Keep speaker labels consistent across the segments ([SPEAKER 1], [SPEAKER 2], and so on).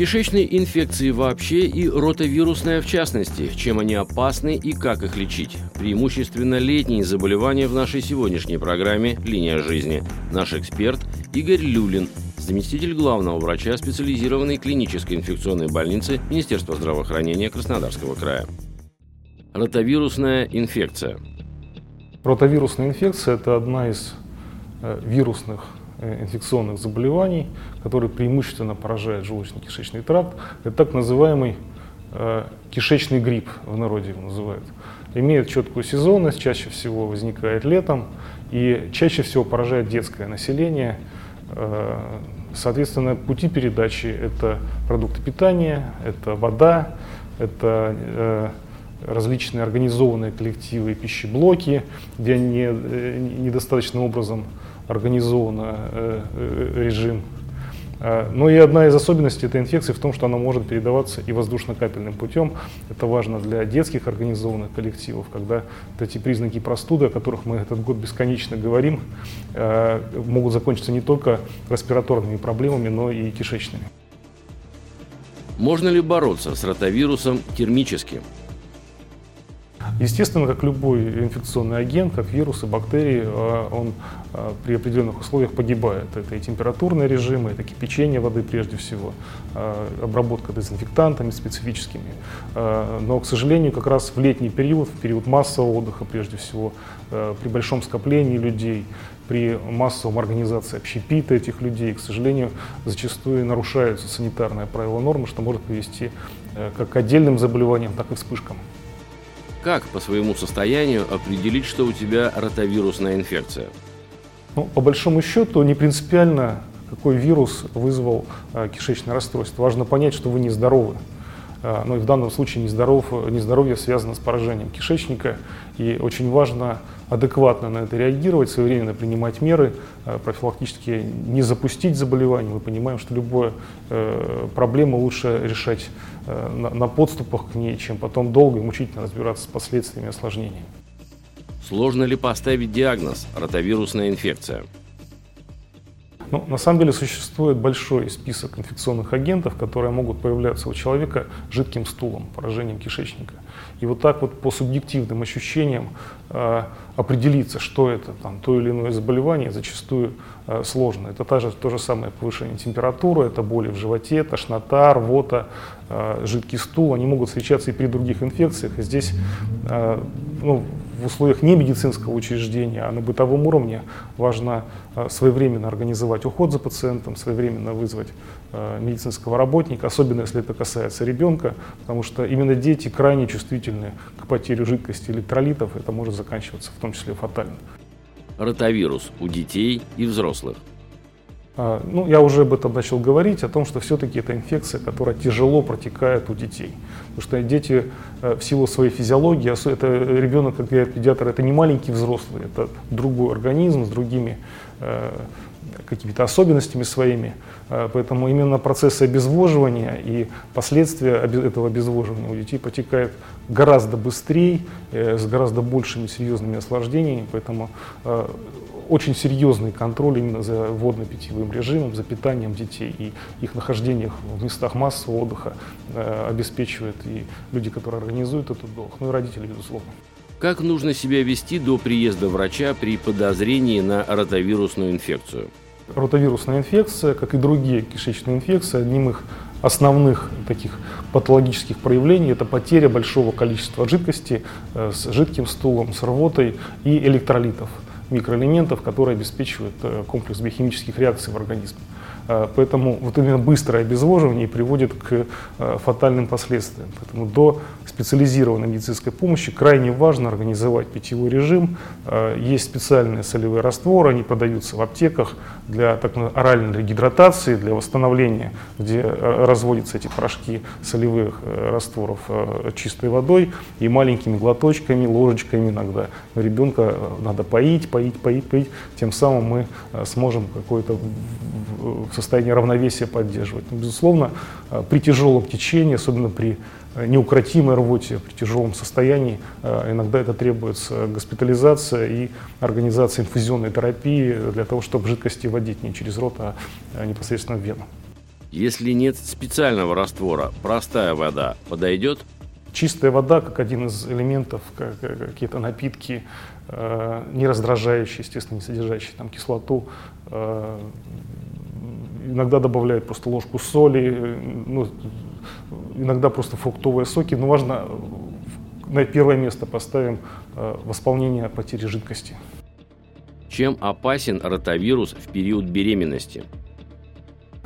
[SPEAKER 1] Кишечные инфекции вообще и ротавирусная в частности, чем они опасны и как их лечить. Преимущественно летние заболевания в нашей сегодняшней программе «Линия жизни». Наш эксперт Игорь Люлин, заместитель главного врача специализированной клинической инфекционной больницы Министерства здравоохранения Краснодарского края. Ротавирусная инфекция.
[SPEAKER 2] Ротавирусная инфекция – это одна из вирусных Э, инфекционных заболеваний, которые преимущественно поражают желудочно-кишечный тракт. Это так называемый э, кишечный грипп, в народе его называют. Имеет четкую сезонность, чаще всего возникает летом и чаще всего поражает детское население. Э, соответственно, пути передачи – это продукты питания, это вода, это э, различные организованные коллективы и пищеблоки, где они э, недостаточным образом организованно э, э, режим. А, ну и одна из особенностей этой инфекции в том, что она может передаваться и воздушно-капельным путем. Это важно для детских организованных коллективов, когда вот эти признаки простуды, о которых мы этот год бесконечно говорим, а, могут закончиться не только респираторными проблемами, но и кишечными.
[SPEAKER 1] Можно ли бороться с ротавирусом термически?
[SPEAKER 2] Естественно, как любой инфекционный агент, как вирусы, бактерии, э, он э, при определенных условиях погибает. Это и температурные режимы, это кипячение воды прежде всего, э, обработка дезинфектантами специфическими. Но, к сожалению, как раз в летний период, в период массового отдыха прежде всего, при большом скоплении людей, при массовом организации общепита этих людей, к сожалению, зачастую нарушаются санитарные правила нормы, что может привести как к отдельным заболеваниям, так и вспышкам.
[SPEAKER 1] Как по своему состоянию определить, что у тебя ротавирусная инфекция?
[SPEAKER 2] Ну, по большому счету, не принципиально, какой вирус вызвал э, кишечное расстройство. Важно понять, что вы нездоровы. Э, ну и в данном случае нездоров, нездоровье связано с поражением кишечника. И очень важно адекватно на это реагировать, своевременно принимать меры, э, профилактически не запустить заболевание. Мы понимаем, что любую э, проблему лучше решать на, подступах к ней, чем потом долго и мучительно разбираться с последствиями и осложнениями.
[SPEAKER 1] Сложно ли поставить диагноз ротавирусная инфекция?
[SPEAKER 2] Ну, на самом деле существует большой список инфекционных агентов, которые могут появляться у человека жидким стулом, поражением кишечника. И вот так вот по субъективным ощущениям э, определиться, что это там, то или иное заболевание, зачастую э, сложно. Это та же, то же самое повышение температуры, это боли в животе, тошнота, рвота, э, жидкий стул. Они могут встречаться и при других инфекциях. И здесь э, ну, в условиях не медицинского учреждения, а на бытовом уровне важно э, своевременно организовать уход за пациентом, своевременно вызвать э, медицинского работника, особенно если это касается ребенка, потому что именно дети крайне чувствительны к потере жидкости электролитов, это может заканчиваться в том числе фатально.
[SPEAKER 1] Ротавирус у детей и взрослых.
[SPEAKER 2] А, ну, я уже об этом начал говорить, о том, что все-таки это инфекция, которая тяжело протекает у детей. Потому что дети э, в силу своей физиологии, это ребенок, как говорят педиатр, это не маленький взрослый, это другой организм с другими э, какими-то особенностями своими. Э, поэтому именно процессы обезвоживания и последствия этого обезвоживания у детей протекают гораздо быстрее, с гораздо большими серьезными осложнениями. Поэтому очень серьезный контроль именно за водно-питьевым режимом, за питанием детей и их нахождением в местах массового отдыха э, обеспечивает и люди, которые организуют этот отдых, ну и родители, безусловно.
[SPEAKER 1] Как нужно себя вести до приезда врача при подозрении на ротавирусную инфекцию?
[SPEAKER 2] Ротавирусная инфекция, как и другие кишечные инфекции, одним их основных таких патологических проявлений это потеря большого количества жидкости э, с жидким стулом, с рвотой и электролитов микроэлементов, которые обеспечивают э, комплекс биохимических реакций в организме. Э, поэтому вот именно быстрое обезвоживание приводит к э, фатальным последствиям. Поэтому до специализированной медицинской помощи крайне важно организовать питьевой режим. Есть специальные солевые растворы, они продаются в аптеках для так оральной гидратации, для восстановления, где разводятся эти порошки солевых растворов чистой водой и маленькими глоточками, ложечками иногда. Ребенка надо поить поить, поить, поить. Тем самым мы сможем какое-то состояние равновесия поддерживать. Безусловно, при тяжелом течении, особенно при неукротимой рвоте, при тяжелом состоянии, иногда это требуется госпитализация и организация инфузионной терапии для того, чтобы жидкости вводить не через рот, а непосредственно в вену.
[SPEAKER 1] Если нет специального раствора, простая вода подойдет?
[SPEAKER 2] Чистая вода, как один из элементов, как, какие-то напитки, э, не раздражающие, естественно, не содержащие там кислоту, э, иногда добавляют просто ложку соли, э, ну, иногда просто фруктовые соки, но важно на первое место поставим э, восполнение потери жидкости.
[SPEAKER 1] Чем опасен ротавирус в период беременности?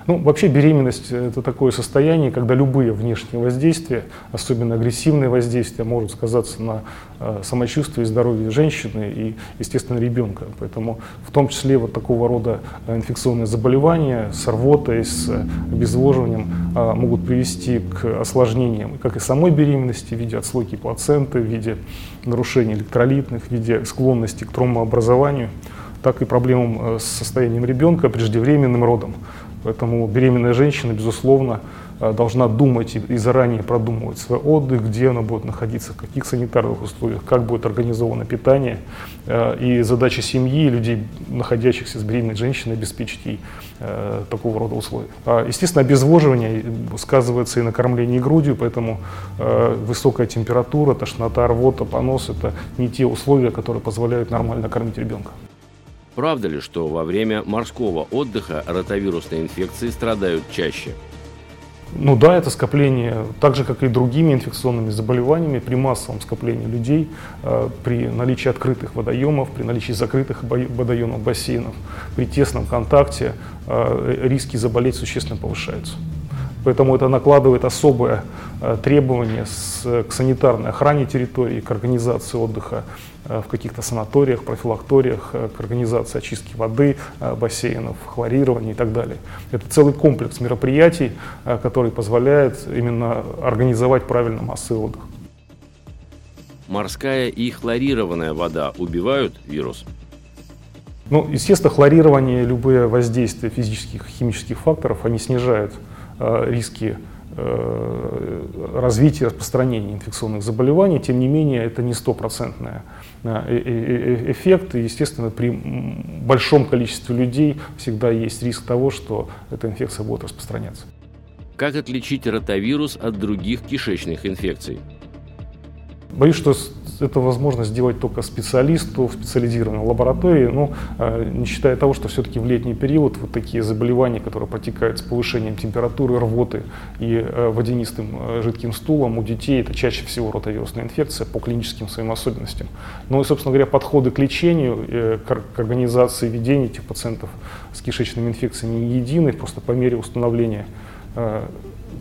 [SPEAKER 2] Ну, вообще беременность – это такое состояние, когда любые внешние воздействия, особенно агрессивные воздействия, могут сказаться на э, самочувствии и здоровье женщины и, естественно, ребенка. Поэтому в том числе вот такого рода инфекционные заболевания с рвотой, с обезвоживанием э, могут привести к осложнениям как и самой беременности в виде отслойки плаценты, в виде нарушений электролитных, в виде склонности к тромбообразованию, так и проблемам э, с состоянием ребенка, преждевременным родом. Поэтому беременная женщина, безусловно, э, должна думать и заранее продумывать свой отдых, где она будет находиться, в каких санитарных условиях, как будет организовано питание. Э, и задача семьи, людей, находящихся с беременной женщиной, обеспечить ей э, такого рода условия. А, естественно, обезвоживание сказывается и на кормлении грудью, поэтому высокая температура, тошнота, рвота, понос – это не те условия, которые позволяют нормально кормить ребенка.
[SPEAKER 1] Правда ли, что во время морского отдыха ротавирусные инфекции страдают чаще?
[SPEAKER 2] Ну да, это скопление, так же как и другими инфекционными заболеваниями, при массовом скоплении людей, э, при наличии открытых водоемов, при наличии закрытых водоемов, бассейнов, при тесном контакте э, риски заболеть существенно повышаются. Поэтому это накладывает особое э, требование к санитарной охране территории, к организации отдыха э, в каких-то санаториях, профилакториях, э, к организации очистки воды, бассейнов, хлорирования и так далее. Это целый комплекс мероприятий, который позволяет именно организовать правильно массы отдыха.
[SPEAKER 1] Морская и хлорированная вода убивают вирус?
[SPEAKER 2] Ну, естественно, хлорирование, любые воздействия физических, химических факторов, они снижают риски э, развития распространения инфекционных заболеваний, тем не менее это не стопроцентный э, эффект. И, естественно, при большом количестве людей всегда есть риск того, что эта инфекция будет распространяться.
[SPEAKER 1] Как отличить ротавирус от других кишечных инфекций?
[SPEAKER 2] Боюсь, что это возможно сделать только специалисту в специализированной лаборатории, но э, не считая того, что все-таки в летний период вот такие заболевания, которые протекают с повышением температуры, рвоты и э, водянистым э, жидким стулом у детей, это чаще всего ротовирусная инфекция по клиническим своим особенностям. Ну и, собственно говоря, подходы к лечению, к организации ведения этих пациентов с кишечными инфекциями не едины, просто по мере установления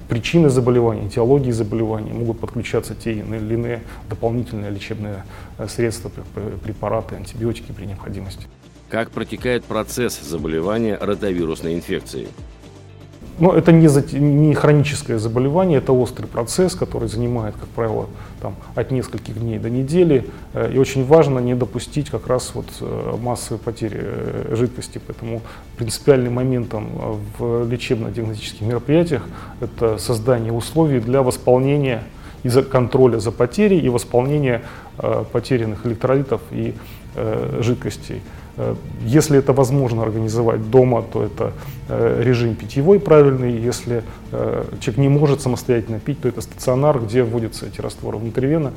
[SPEAKER 2] причины заболевания, этиологии заболевания, могут подключаться те или иные дополнительные лечебные э, средства, препараты, антибиотики при необходимости.
[SPEAKER 1] Как протекает процесс заболевания ротовирусной инфекцией?
[SPEAKER 2] Но это не, не хроническое заболевание, это острый процесс, который занимает, как правило, там, от нескольких дней до недели. Э, и очень важно не допустить как раз вот э, массовой потери э, жидкости. Поэтому принципиальным моментом в лечебно-диагностических мероприятиях это создание условий для восполнения и за контроля за потерей и восполнения потерянных электролитов и жидкостей. Э, если это возможно организовать дома, то это э, режим питьевой правильный. Если э, человек не может самостоятельно пить, то это стационар, где вводятся эти растворы внутривенно.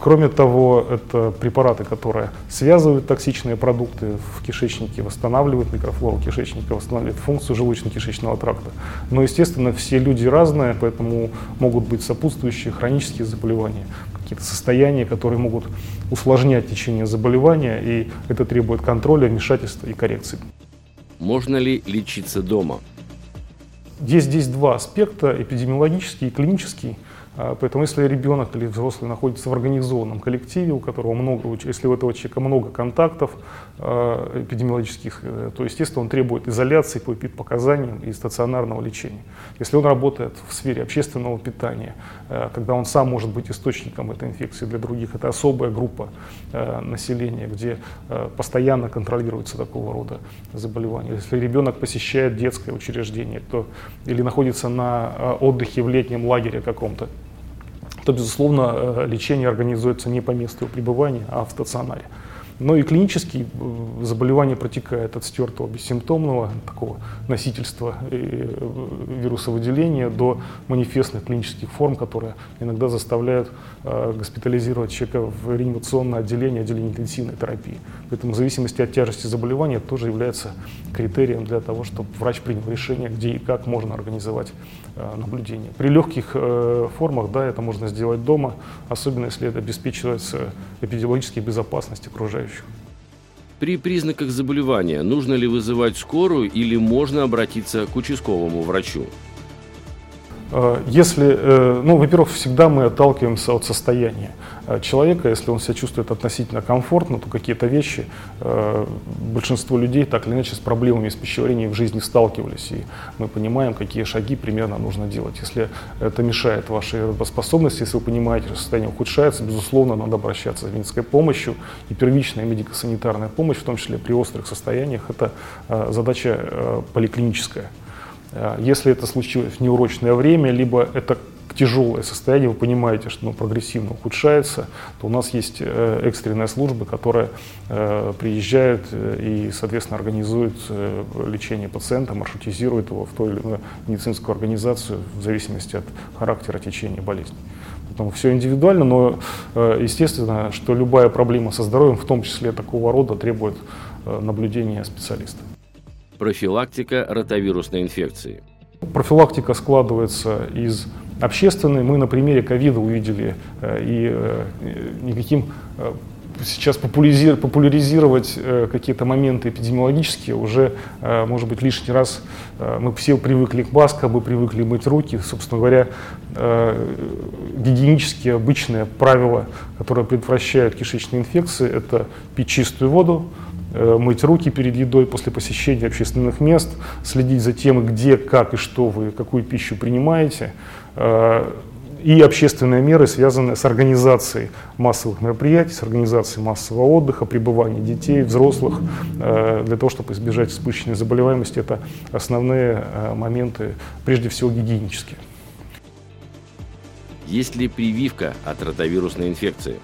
[SPEAKER 2] Кроме того, это препараты, которые связывают токсичные продукты в кишечнике, восстанавливают микрофлору кишечника, восстанавливают функцию желудочно-кишечного тракта. Но, естественно, все люди разные, поэтому могут быть сопутствующие хронические заболевания, какие-то состояния, которые могут усложнять течение заболевания, и это требует контроля, вмешательства и коррекции.
[SPEAKER 1] Можно ли лечиться дома?
[SPEAKER 2] Есть здесь два аспекта, эпидемиологический и клинический. А, поэтому если ребенок или взрослый находится в организованном коллективе, у которого много, если у этого человека много контактов а, эпидемиологических, э, то, естественно, он требует изоляции по показаниям и стационарного лечения. Если он работает в сфере общественного питания, э, когда он сам может быть источником этой инфекции для других, это особая группа э, населения, где постоянно контролируется такого рода заболевания. Если ребенок посещает детское учреждение, то или находится на отдыхе в летнем лагере каком-то, то, безусловно, э, лечение организуется не по месту пребывания, а в стационаре. Но и клинические э, заболевания протекают от стертого бессимптомного такого носительства э, вирусовыделения до манифестных клинических форм, которые иногда заставляют э, госпитализировать человека в реанимационное отделение, отделение интенсивной терапии. Поэтому в зависимости от тяжести заболевания тоже является критерием для того, чтобы врач принял решение, где и как можно организовать наблюдение. При легких формах да, это можно сделать дома, особенно если это обеспечивается эпидемиологической безопасностью окружающих окружающих.
[SPEAKER 1] При признаках заболевания нужно ли вызывать скорую или можно обратиться к участковому врачу?
[SPEAKER 2] Э, если, э, ну, во-первых, всегда мы отталкиваемся от состояния э, человека. Если он себя чувствует относительно комфортно, то какие-то вещи большинство людей так или иначе с проблемами с пищеварением в жизни сталкивались. И мы понимаем, какие шаги примерно нужно делать. Если это мешает вашей работоспособности, если вы понимаете, что состояние ухудшается, безусловно, надо обращаться за медицинской помощью. И первичная медико-санитарная помощь, в том числе при острых состояниях, это задача поликлиническая. Э, если это случилось в неурочное время, либо это тяжелое состояние, вы понимаете, что оно прогрессивно ухудшается, то у нас есть э, экстренная служба, которая э, приезжает и, соответственно, организует лечение пациента, маршрутизирует его в ту или иную медицинскую организацию в зависимости от характера течения болезни. Поэтому все индивидуально, но естественно, что любая проблема со здоровьем, в том числе такого рода, требует наблюдения специалиста.
[SPEAKER 1] Профилактика ротовирусной инфекции.
[SPEAKER 2] Профилактика складывается из общественной. Мы на примере ковида увидели э, и э, никаким э, сейчас популяризировать какие-то моменты эпидемиологические уже, может быть, лишний раз мы все привыкли к маскам, мы привыкли мыть руки. Собственно говоря, гигиенические обычные правила, которые предотвращают кишечные инфекции, это пить чистую воду, мыть руки перед едой после посещения общественных мест, следить за тем, где, как и что вы, какую пищу принимаете, э, и общественные меры, связанные с организацией массовых мероприятий, с организацией массового отдыха, пребывания детей, взрослых, э, для того, чтобы избежать вспышечной заболеваемости. Это основные моменты, прежде всего гигиенические.
[SPEAKER 1] Есть ли прививка от ротовирусной инфекции?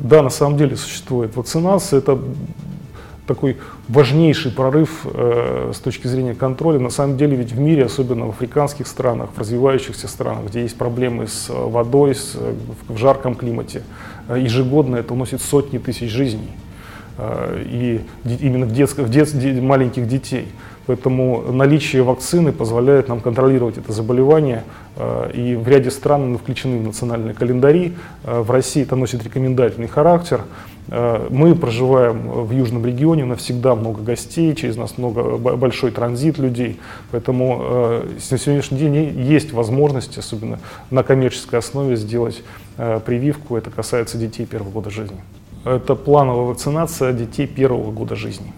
[SPEAKER 2] Да, на самом деле существует вакцинация. Это такой важнейший прорыв э, с точки зрения контроля. На самом деле ведь в мире, особенно в африканских странах, в развивающихся странах, где есть проблемы с водой, с, в жарком климате, э, ежегодно это уносит сотни тысяч жизней. Э, и именно в, детских, в дет, маленьких детей. Поэтому наличие вакцины позволяет нам контролировать это заболевание. Э, и в ряде стран включены в национальные календари. Э, в России это носит рекомендательный характер. Э, мы проживаем в южном регионе, навсегда много гостей, через нас много, большой транзит людей. Поэтому на сегодняшний день есть возможность, особенно на коммерческой основе, сделать прививку. Это касается детей первого года жизни. Это плановая вакцинация детей первого года жизни.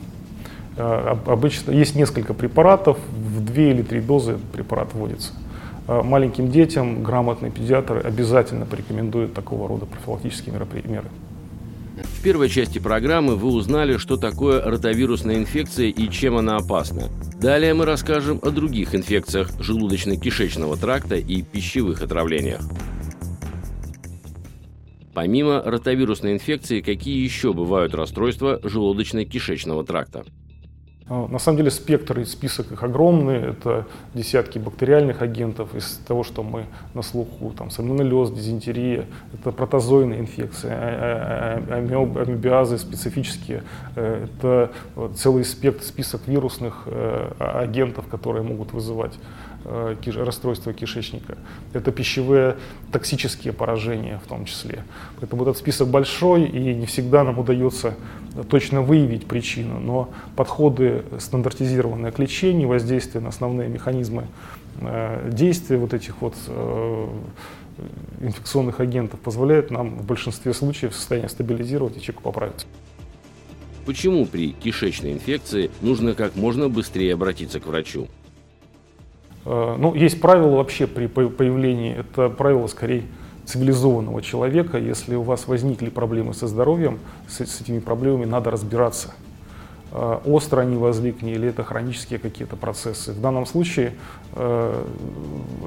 [SPEAKER 2] Э, обычно есть несколько препаратов, в две или три дозы препарат вводится. Э, маленьким детям грамотный педиатр обязательно порекомендует такого рода профилактические меры.
[SPEAKER 1] В первой части программы вы узнали, что такое ротовирусная инфекция и чем она опасна. Далее мы расскажем о других инфекциях желудочно-кишечного тракта и пищевых отравлениях. Помимо ротовирусной инфекции, какие еще бывают расстройства желудочно-кишечного тракта?
[SPEAKER 2] А, на самом деле спектр и список их огромный. Это десятки бактериальных агентов из того, что мы на слуху. Там сальмонеллез, дизентерия, это протозойные инфекции, а, а, амебиазы специфические. Э, это целый спектр, список вирусных э, агентов, которые могут вызывать э, расстройства кишечника. Это пищевые токсические поражения в том числе. Поэтому этот список большой и не всегда нам удается точно выявить причину, но подходы стандартизированные к лечению, воздействие на основные механизмы э, действия вот этих вот э, инфекционных агентов позволяют нам в большинстве случаев состояние стабилизировать и человеку поправиться.
[SPEAKER 1] Почему при кишечной инфекции нужно как можно быстрее обратиться к врачу?
[SPEAKER 2] Э, ну, есть правило вообще при появлении, это правило скорее цивилизованного человека. Если у вас возникли проблемы со здоровьем, с, с этими проблемами надо разбираться. Э, остро они возникли или это хронические какие-то процессы. В данном случае э,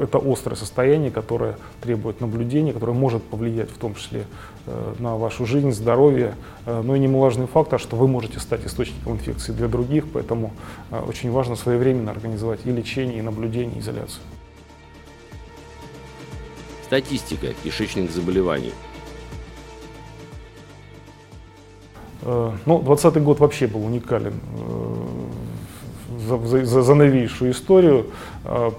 [SPEAKER 2] это острое состояние, которое требует наблюдения, которое может повлиять в том числе э, на вашу жизнь, здоровье, но и немаловажный фактор, что вы можете стать источником инфекции для других, поэтому очень важно своевременно организовать и лечение, и наблюдение, и изоляцию.
[SPEAKER 1] Статистика кишечных заболеваний –
[SPEAKER 2] ну, 20 год вообще был уникален э, за, за, за новейшую историю. Э,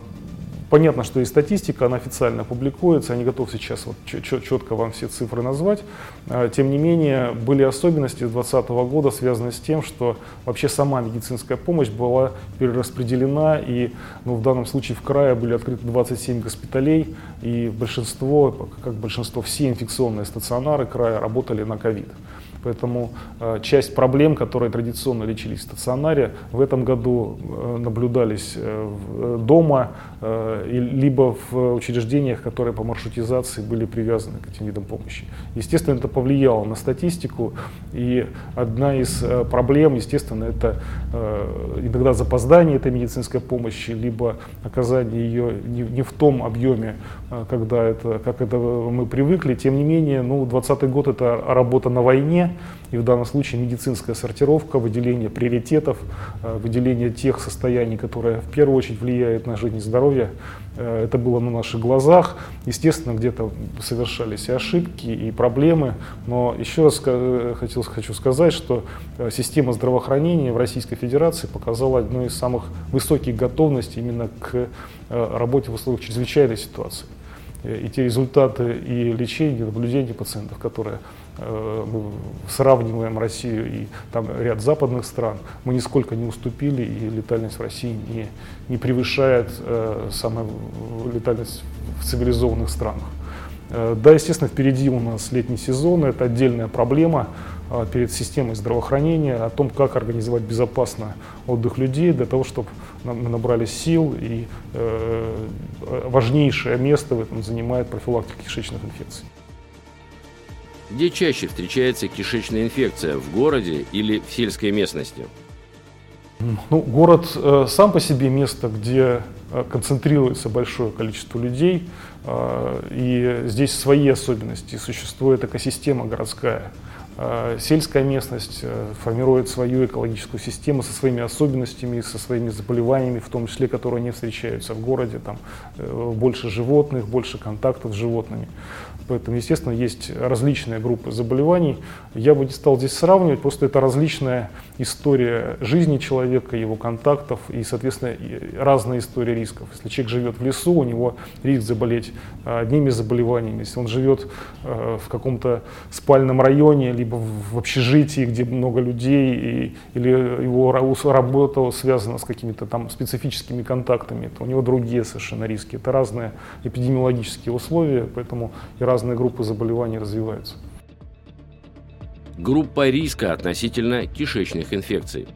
[SPEAKER 2] понятно, что и статистика, она официально публикуется, я не готов сейчас вот четко вам все цифры назвать. Тем не менее, были особенности 2020 года, связанные с тем, что вообще сама медицинская помощь была перераспределена, и ну, в данном случае в крае были открыты 27 госпиталей, и большинство, как большинство, все инфекционные стационары края работали на ковид. Поэтому э, часть проблем, которые традиционно лечились в стационаре, в этом году э, наблюдались э, дома, либо в учреждениях, которые по маршрутизации были привязаны к этим видам помощи. Естественно, это повлияло на статистику, и одна из проблем, естественно, это иногда запоздание этой медицинской помощи, либо оказание ее не в том объеме, когда это, как это мы привыкли. Тем не менее, ну, 2020 год это работа на войне, и в данном случае медицинская сортировка, выделение приоритетов, э, выделение тех состояний, которые в первую очередь влияют на жизнь и здоровье. Э, это было на наших глазах. Естественно, где-то совершались и ошибки, и проблемы. Но еще раз хотел, хочу сказать, что э, система здравоохранения в Российской Федерации показала одну из самых высоких готовностей именно к работе в условиях чрезвычайной ситуации. И те результаты и лечения, и наблюдения пациентов, которые Э, мы сравниваем Россию и там ряд западных стран, мы нисколько не уступили, и летальность в России не, не превышает э, самую летальность в цивилизованных странах. Э, да, естественно, впереди у нас летний сезон, это отдельная проблема э, перед системой здравоохранения, о том, как организовать безопасно отдых людей, для того, чтобы мы набрали сил, и э, важнейшее место в этом занимает профилактика кишечных инфекций.
[SPEAKER 1] Где чаще встречается кишечная инфекция, в городе или в сельской местности?
[SPEAKER 2] Ну, город э, сам по себе место, где э, концентрируется большое количество людей, э, и здесь свои особенности. Существует экосистема городская. Э, сельская местность э, формирует свою экологическую систему со своими особенностями, со своими заболеваниями, в том числе, которые не встречаются в городе. Там больше животных, больше контактов с животными. Поэтому, естественно, есть различные группы заболеваний. Я бы не стал здесь сравнивать, просто это различная история жизни человека, его контактов и, соответственно, разная история рисков. Если человек живет в лесу, у него риск заболеть одними заболеваниями. Если он живет в каком-то спальном районе, либо в общежитии, где много людей, и, или его работа связана с какими-то там специфическими контактами, то у него другие совершенно риски. Это разные эпидемиологические условия, поэтому и разные группы заболеваний развиваются.
[SPEAKER 1] Группа риска относительно кишечных инфекций.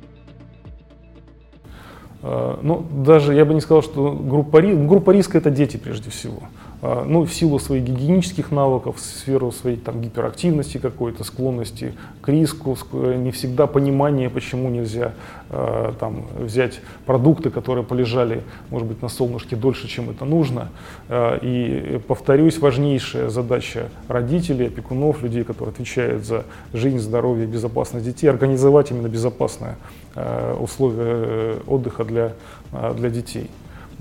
[SPEAKER 2] А, ну, даже я бы не сказал, что группа, группа риска это дети прежде всего. А, ну, в силу своих гигиенических навыков, в сферу своей там, гиперактивности какой-то, склонности к риску, не всегда понимание, почему нельзя э, там, взять продукты, которые полежали, может быть, на солнышке дольше, чем это нужно. Э, и, повторюсь, важнейшая задача родителей, опекунов, людей, которые отвечают за жизнь, здоровье безопасность детей, организовать именно безопасные э, условия отдыха для, для детей.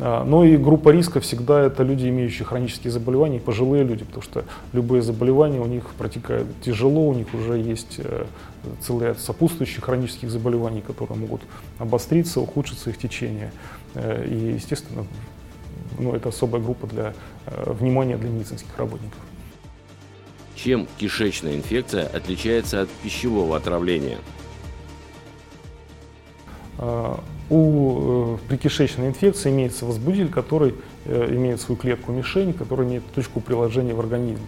[SPEAKER 2] А, но и группа риска всегда это люди, имеющие хронические заболевания, пожилые люди, потому что любые заболевания у них протекают тяжело, у них уже есть э, целый ряд сопутствующих хронических заболеваний, которые могут обостриться, ухудшиться их течение. Э, и, естественно, ну, это особая группа для внимания для медицинских работников.
[SPEAKER 1] Чем кишечная инфекция отличается от пищевого отравления?
[SPEAKER 2] У прикишечной инфекции имеется возбудитель, который имеет свою клетку-мишень, который имеет точку приложения в организме.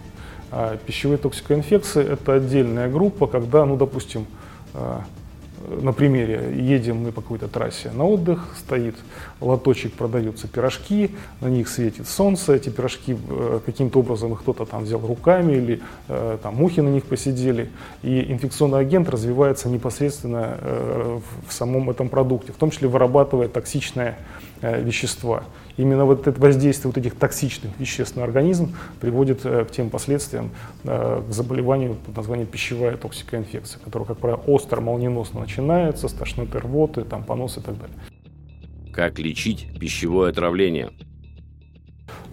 [SPEAKER 2] А пищевые токсикоинфекции – это отдельная группа, когда, ну, допустим, на примере, едем мы по какой-то трассе на отдых, стоит лоточек, продаются пирожки, на них светит солнце, эти пирожки э, каким-то образом их кто-то там взял руками или э, там мухи на них посидели, и инфекционный агент развивается непосредственно э, в самом этом продукте, в том числе вырабатывая токсичные вещества. Именно вот это воздействие вот этих токсичных веществ на организм приводит к тем последствиям, к заболеванию под названием пищевая токсикоинфекция, которая, как правило, остро, молниеносно начинается, с тошноты, рвоты, там, понос и так далее.
[SPEAKER 1] Как лечить пищевое отравление?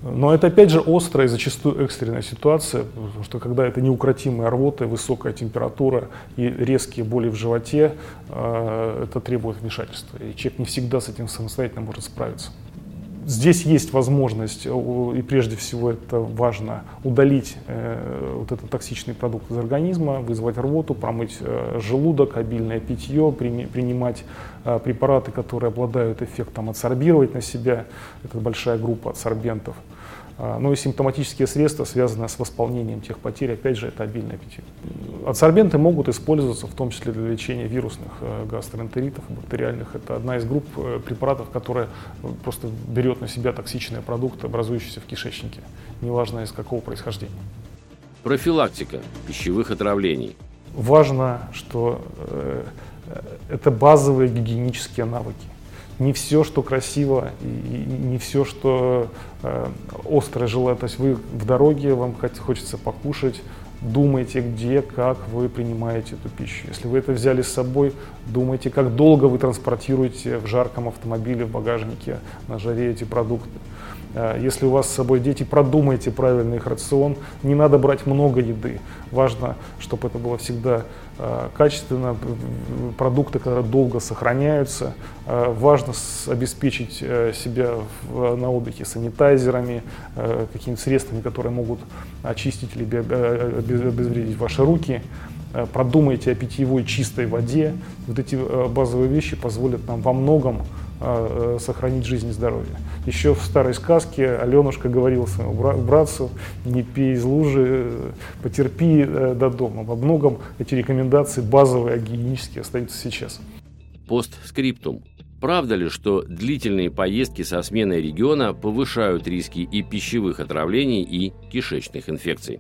[SPEAKER 2] Но это опять же острая и зачастую экстренная ситуация, потому что когда это неукротимая рвота, высокая температура и резкие боли в животе, э, это требует вмешательства. И человек не всегда с этим самостоятельно может справиться. Здесь есть возможность, э, и прежде всего это важно, удалить э, вот этот токсичный продукт из организма, вызвать рвоту, промыть э, желудок, обильное питье, при, принимать препараты, которые обладают эффектом адсорбировать на себя, это большая группа адсорбентов. А, ну и симптоматические средства, связанные с восполнением тех потерь, опять же, это обильный аппетит. Адсорбенты могут использоваться в том числе для лечения вирусных э, гастроэнтеритов, бактериальных. Это одна из групп э, препаратов, которая просто берет на себя токсичные продукты, образующиеся в кишечнике, неважно из какого происхождения.
[SPEAKER 1] Профилактика пищевых отравлений.
[SPEAKER 2] Важно, что э, это базовые гигиенические навыки не все, что красиво, и не все, что э, острое желает. То есть вы в дороге, вам хочется покушать, думайте, где, как вы принимаете эту пищу. Если вы это взяли с собой, думайте, как долго вы транспортируете в жарком автомобиле, в багажнике на жаре эти продукты. Э, если у вас с собой дети, продумайте правильный их рацион. Не надо брать много еды. Важно, чтобы это было всегда э, качественно, продукты, которые долго сохраняются. Э, важно обеспечить себя на отдыхе санитайзерами, какими-то средствами, которые могут очистить или обезвредить ваши руки. Продумайте о питьевой чистой воде. Вот эти базовые вещи позволят нам во многом сохранить жизнь и здоровье. Еще в старой сказке Аленушка говорила своему братцу, не пей из лужи, э, потерпи э, до дома. Во многом эти рекомендации базовые, гигиенические остаются сейчас.
[SPEAKER 1] Постскриптум. Правда ли, что длительные поездки со сменой региона повышают риски и пищевых отравлений, и кишечных инфекций?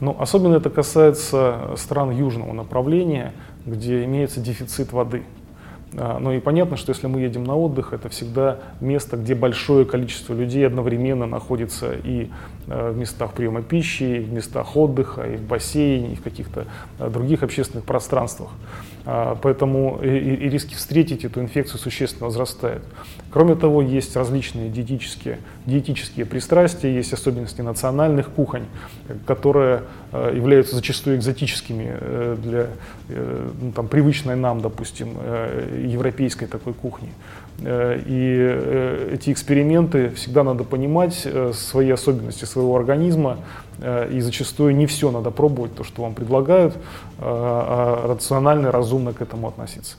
[SPEAKER 2] Ну, особенно это касается стран южного направления, где имеется дефицит воды. А, ну и понятно, что если мы едем на отдых, это всегда место, где большое количество людей одновременно находится и э, в местах приема пищи, и в местах отдыха, и в бассейне, и в каких-то э, других общественных пространствах. А, поэтому и, риски встретить эту инфекцию существенно возрастают. Кроме того, есть различные диетические, диетические пристрастия, есть особенности национальных кухонь, которые э, являются зачастую экзотическими для ну, там, привычной нам, допустим, европейской такой кухни. И эти эксперименты всегда надо понимать, свои особенности своего организма, и зачастую не все надо пробовать, то, что вам предлагают, а рационально, разумно к этому относиться.